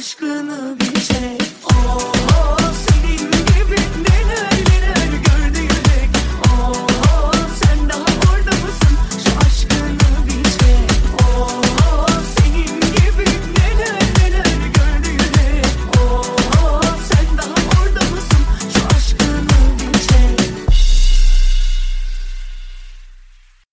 aşkını